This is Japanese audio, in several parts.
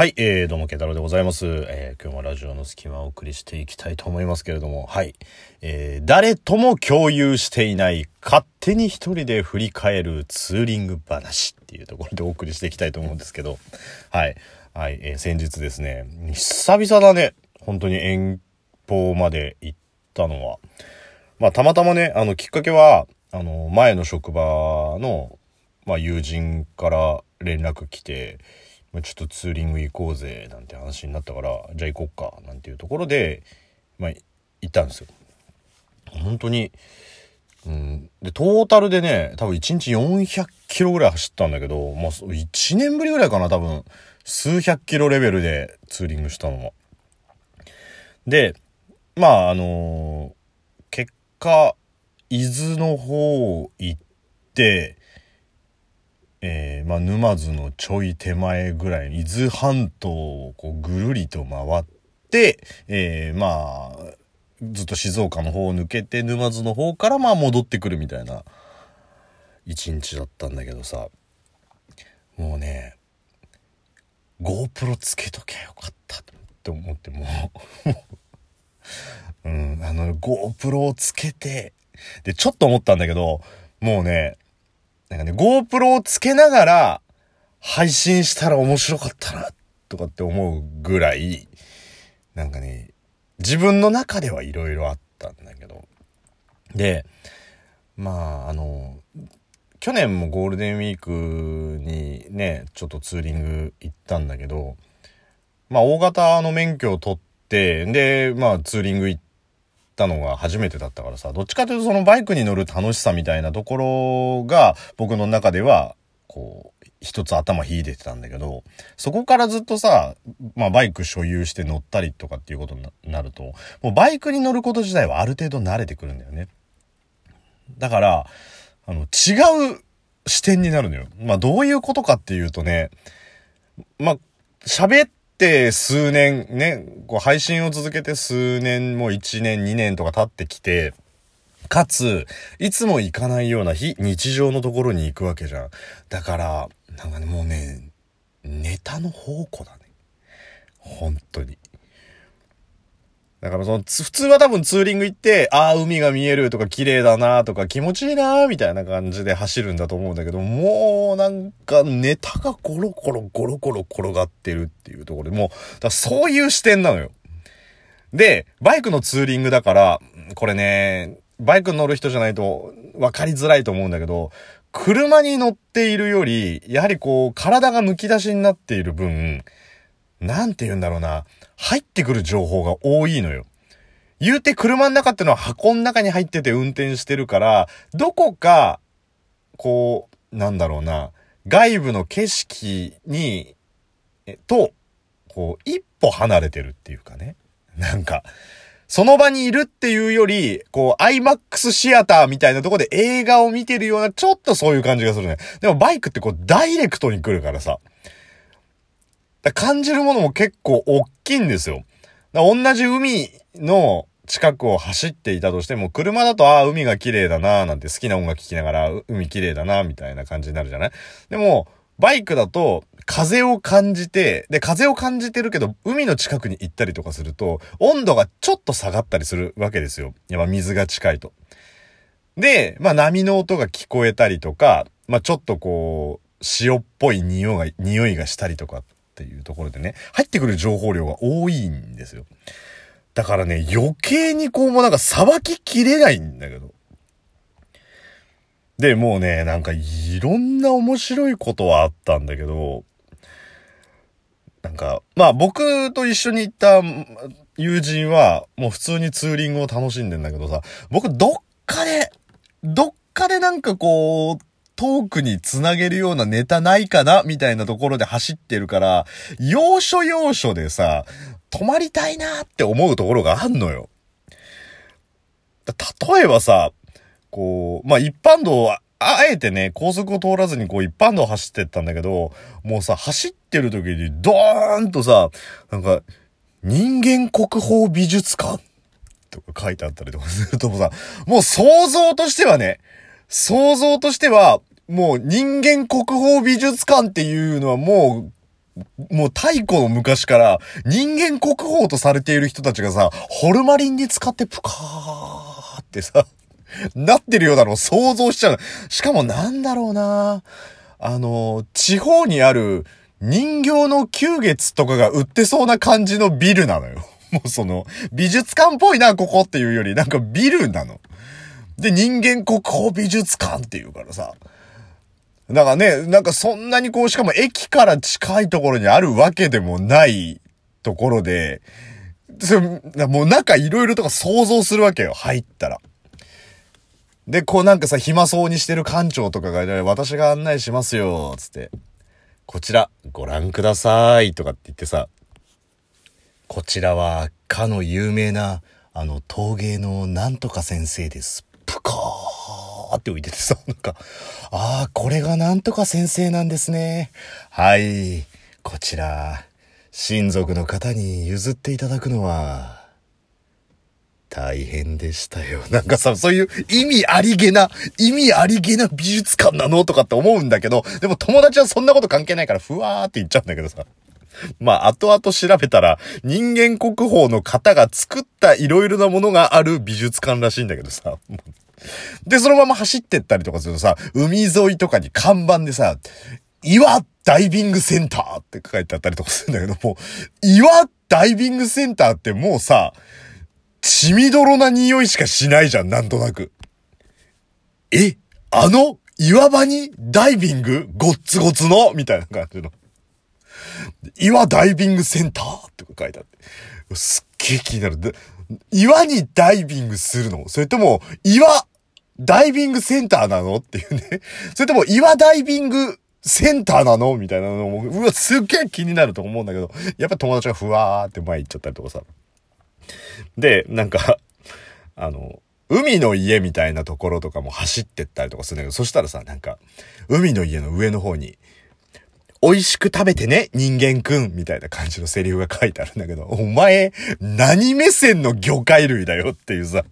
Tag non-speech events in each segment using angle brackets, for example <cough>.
はい、えー、どうも、ケタロでございます。えー、今日もラジオの隙間をお送りしていきたいと思いますけれども、はい。えー、誰とも共有していない、勝手に一人で振り返るツーリング話っていうところでお送りしていきたいと思うんですけど、<laughs> はい。はい、えー、先日ですね、久々だね、本当に遠方まで行ったのは。まあ、たまたまね、あの、きっかけは、あの、前の職場の、まあ、友人から連絡来て、ちょっとツーリング行こうぜ、なんて話になったから、じゃあ行こっか、なんていうところで、まあ、行ったんですよ。本当に、うん。で、トータルでね、多分1日400キロぐらい走ったんだけど、まあ、1年ぶりぐらいかな、多分。数百キロレベルでツーリングしたのは。で、まあ、あのー、結果、伊豆の方行って、えー、まあ、沼津のちょい手前ぐらい、伊豆半島をこうぐるりと回って、えー、まあ、ずっと静岡の方を抜けて沼津の方からまあ戻ってくるみたいな一日だったんだけどさ、もうね、GoPro つけときゃよかったって思ってもう <laughs> うん、あの GoPro をつけて、で、ちょっと思ったんだけど、もうね、なんかね、GoPro をつけながら配信したら面白かったな、とかって思うぐらい、なんかね、自分の中ではいろいろあったんだけど。で、まあ、あの、去年もゴールデンウィークにね、ちょっとツーリング行ったんだけど、まあ、大型の免許を取って、で、まあ、ツーリング行って、ったのが初めてだったからさ、どっちかというとそのバイクに乗る楽しさみたいなところが僕の中では、こう、一つ頭引いてたんだけど、そこからずっとさ、まあバイク所有して乗ったりとかっていうことになると、もうバイクに乗ること自体はある程度慣れてくるんだよね。だから、あの、違う視点になるのよ。まあどういうことかっていうとね、まあ、喋っって数年、ね、こう配信を続けて数年もう1年2年とか経ってきて、かつ、いつも行かないような非日常のところに行くわけじゃん。だから、なんかね、もうね、ネタの宝庫だね。本当に。だからその、普通は多分ツーリング行って、ああ、海が見えるとか綺麗だなとか気持ちいいなみたいな感じで走るんだと思うんだけど、もうなんかネタがゴロゴロゴロゴロ転がってるっていうところで、もう、だそういう視点なのよ。で、バイクのツーリングだから、これね、バイクに乗る人じゃないと分かりづらいと思うんだけど、車に乗っているより、やはりこう、体が剥き出しになっている分、なんて言うんだろうな。入ってくる情報が多いのよ。言うて車の中ってのは箱の中に入ってて運転してるから、どこか、こう、なんだろうな、外部の景色に、え、と、こう、一歩離れてるっていうかね。なんか、その場にいるっていうより、こう、IMAX シアターみたいなとこで映画を見てるような、ちょっとそういう感じがするね。でもバイクってこう、ダイレクトに来るからさ。感じるものも結構大きいんですよ。同じ海の近くを走っていたとしても、車だと、ああ、海が綺麗だなーなんて好きな音楽聴きながら、海綺麗だなーみたいな感じになるじゃない？でも、バイクだと、風を感じて、で、風を感じてるけど、海の近くに行ったりとかすると、温度がちょっと下がったりするわけですよ。やっぱ水が近いと。で、まあ波の音が聞こえたりとか、まあちょっとこう、塩っぽい匂いが、匂いがしたりとかっていうところでね、入ってくる情報量が多いんですよ。だからね、余計にこうもなんかさばききれないんだけど。で、もうね、なんかいろんな面白いことはあったんだけど、なんか、まあ僕と一緒に行った友人はもう普通にツーリングを楽しんでんだけどさ、僕どっかで、どっかでなんかこう、トークにつなげるようなネタないかなみたいなところで走ってるから、要所要所でさ、止まりたいなって思うところがあんのよ。例えばさ、こう、まあ、一般道は、あえてね、高速を通らずにこう一般道走ってったんだけど、もうさ、走ってる時にドーンとさ、なんか、人間国宝美術館とか書いてあったりとかするともさ、もう想像としてはね、想像としては、もう人間国宝美術館っていうのはもう、もう太古の昔から人間国宝とされている人たちがさ、ホルマリンに使ってプカーってさ、なってるようなのを想像しちゃう。しかもなんだろうなあの、地方にある人形の球月とかが売ってそうな感じのビルなのよ。もうその、美術館っぽいな、ここっていうより、なんかビルなの。で、人間国宝美術館っていうからさ。だからね、なんかそんなにこう、しかも駅から近いところにあるわけでもないところで、それもう中いろいろとか想像するわけよ、入ったら。で、こうなんかさ、暇そうにしてる館長とかが、私が案内しますよ、つって。こちら、ご覧ください、とかって言ってさ、こちらは、かの有名な、あの、陶芸のなんとか先生です。ぷかーーって浮いててさ、なんか、ああ、これがなんとか先生なんですね。はい、こちら、親族の方に譲っていただくのは、大変でしたよ。なんかさ、そういう意味ありげな、意味ありげな美術館なの？とかって思うんだけど、でも友達はそんなこと関係ないから、ふわーって言っちゃうんだけどさ。まあ、後々調べたら、人間国宝の方が作った色々なものがある美術館らしいんだけどさ。で、そのまま走ってったりとかするとさ、海沿いとかに看板でさ、岩ダイビングセンターって書いてあったりとかするんだけども、岩ダイビングセンターってもうさ、血みどろな匂いしかしないじゃん、なんとなく。えあの岩場にダイビングごっつごつの？みたいな感じの。岩ダイビングセンターって書いてあって。すっげえ気になる。岩にダイビングするの？それとも、岩、ダイビングセンターなの？っていうね。<laughs> それとも、岩ダイビングセンターなの？みたいなのも、うわ、すっげえ気になると思うんだけど、やっぱ友達がふわーって前行っちゃったりとかさ。で、なんか、<laughs> あの、海の家みたいなところとかも走ってったりとかするんだけど、そしたらさ、なんか、海の家の上の方に、美味しく食べてね、人間くん、みたいな感じのセリフが書いてあるんだけど、お前、何目線の魚介類だよ？っていうさ、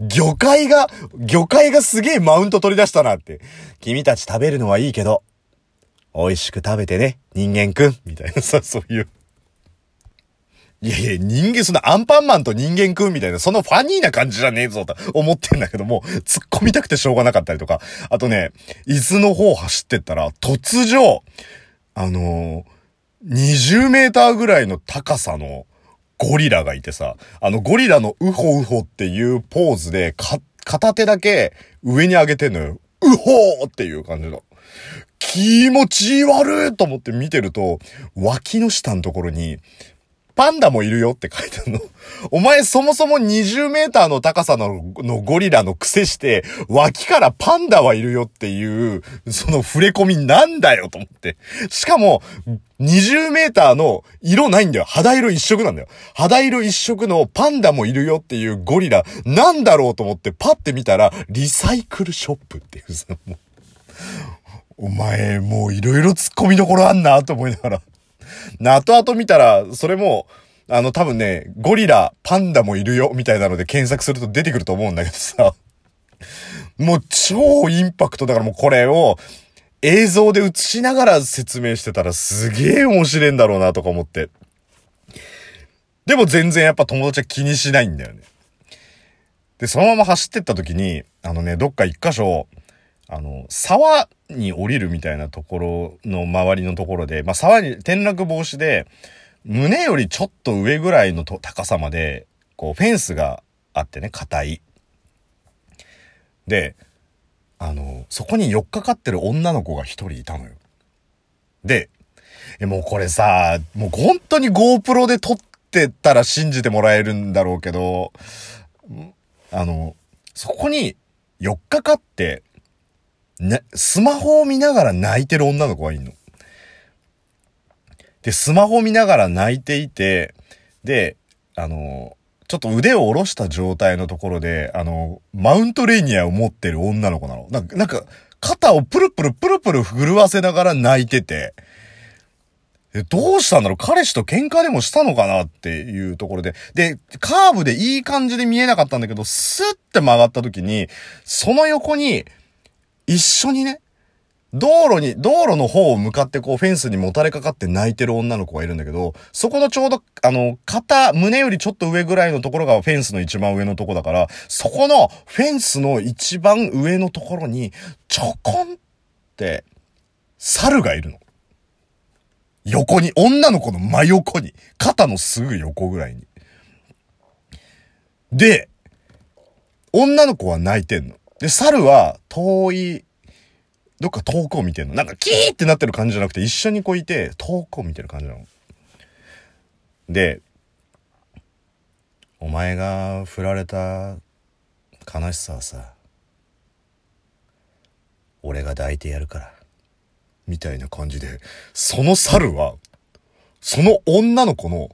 魚介が、魚介がすげえマウント取り出したなって。君たち食べるのはいいけど、美味しく食べてね、人間くん、みたいなさ、そういう。いやいや、人間、そのアンパンマンと人間くんみたいな、そのファニーな感じじゃねえぞと思ってんだけども、突っ込みたくてしょうがなかったりとか、あとね、伊豆の方走ってったら、突如、あのー、20メーターぐらいの高さのゴリラがいてさ、あのゴリラのウホウホっていうポーズで、か、片手だけ上に上げてんのよ。ウホーっていう感じの。気持ち悪いと思って見てると、脇の下のところに、パンダもいるよって書いてあるの。<laughs> お前そもそも20メーターの高さのゴリラの癖して、脇からパンダはいるよっていう、その触れ込みなんだよと思って。しかも、20メーターの色ないんだよ。肌色一色なんだよ。肌色一色のパンダもいるよっていうゴリラ、なんだろうと思ってパッて見たら、リサイクルショップっていうさ、もう。お前、もういろいろ突っ込みどころあんなと思いながら。後々見たら、それも、あの、多分ね、ゴリラ、パンダもいるよ、みたいなので検索すると出てくると思うんだけどさ。もう超インパクトだからもうこれを映像で映しながら説明してたらすげえ面白いんだろうなとか思って。でも全然やっぱ友達は気にしないんだよね。で、そのまま走ってった時に、あのね、どっか一箇所、あの、沢に降りるみたいなところの周りのところで、まあ、沢に転落防止で、胸よりちょっと上ぐらいの高さまで、こう、フェンスがあってね、硬い。で、あの、そこに寄っかかってる女の子が一人いたのよ。で、え、もうこれさ、もう本当に GoPro で撮ってたら信じてもらえるんだろうけど、あの、そこに寄っかかって、ね、スマホを見ながら泣いてる女の子がいんの。で、スマホ見ながら泣いていて、で、あの、ちょっと腕を下ろした状態のところで、あの、マウントレーニアを持ってる女の子なの。なんか、なんか肩をプルプルプルプル震わせながら泣いてて、どうしたんだろう？彼氏と喧嘩でもしたのかなっていうところで。で、カーブでいい感じで見えなかったんだけど、スッて曲がった時に、その横に、一緒にね、道路に、道路の方を向かってこうフェンスにもたれかかって泣いてる女の子がいるんだけど、そこのちょうど、あの、肩、胸よりちょっと上ぐらいのところがフェンスの一番上のとこだから、そこのフェンスの一番上のところに、ちょこんって、猿がいるの。横に、女の子の真横に、肩のすぐ横ぐらいに。で、女の子は泣いてんの。で、猿は遠い、どっか遠くを見てんの。なんかキーってなってる感じじゃなくて、一緒にこういて、遠くを見てる感じなの。で、お前が振られた悲しさはさ、俺が抱いてやるから。みたいな感じで、その猿は、その女の子の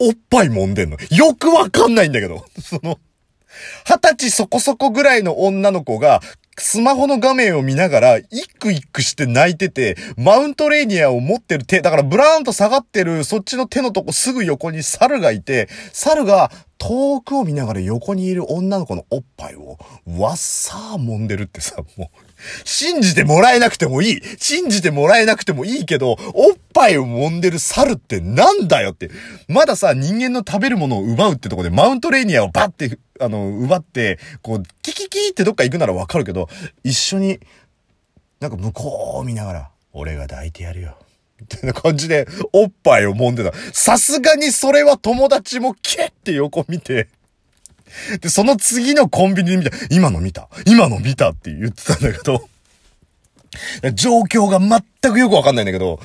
おっぱい揉んでんの。よくわかんないんだけど。その、二十歳そこそこぐらいの女の子が、スマホの画面を見ながら、一句一句して泣いてて、マウントレーニアを持ってる手、だからブラーンと下がってる、そっちの手のとこすぐ横に猿がいて、猿が遠くを見ながら横にいる女の子のおっぱいを、わっさー揉んでるってさ、もう、信じてもらえなくてもいい。信じてもらえなくてもいいけど、おっぱいを揉んでる猿ってなんだよって。まださ、人間の食べるものを奪うってとこでマウントレーニアをバッて、あの、奪って、こう、キキキってどっか行くならわかるけど、一緒に、なんか向こうを見ながら、俺が抱いてやるよ。みたいな感じで、おっぱいを揉んでた。さすがにそれは友達もキュッて横見て、で、その次のコンビニで見た。今の見た今の見たって言ってたんだけど、状況が全くよくわかんないんだけど、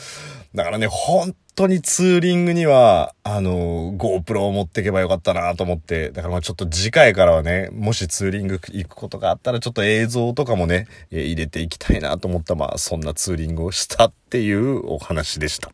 だからね、本当にツーリングには、あの、GoPro を持っていけばよかったなと思って、だからまあちょっと次回からはね、もしツーリング行くことがあったら、ちょっと映像とかもね、入れていきたいなと思った、まあそんなツーリングをしたっていうお話でした。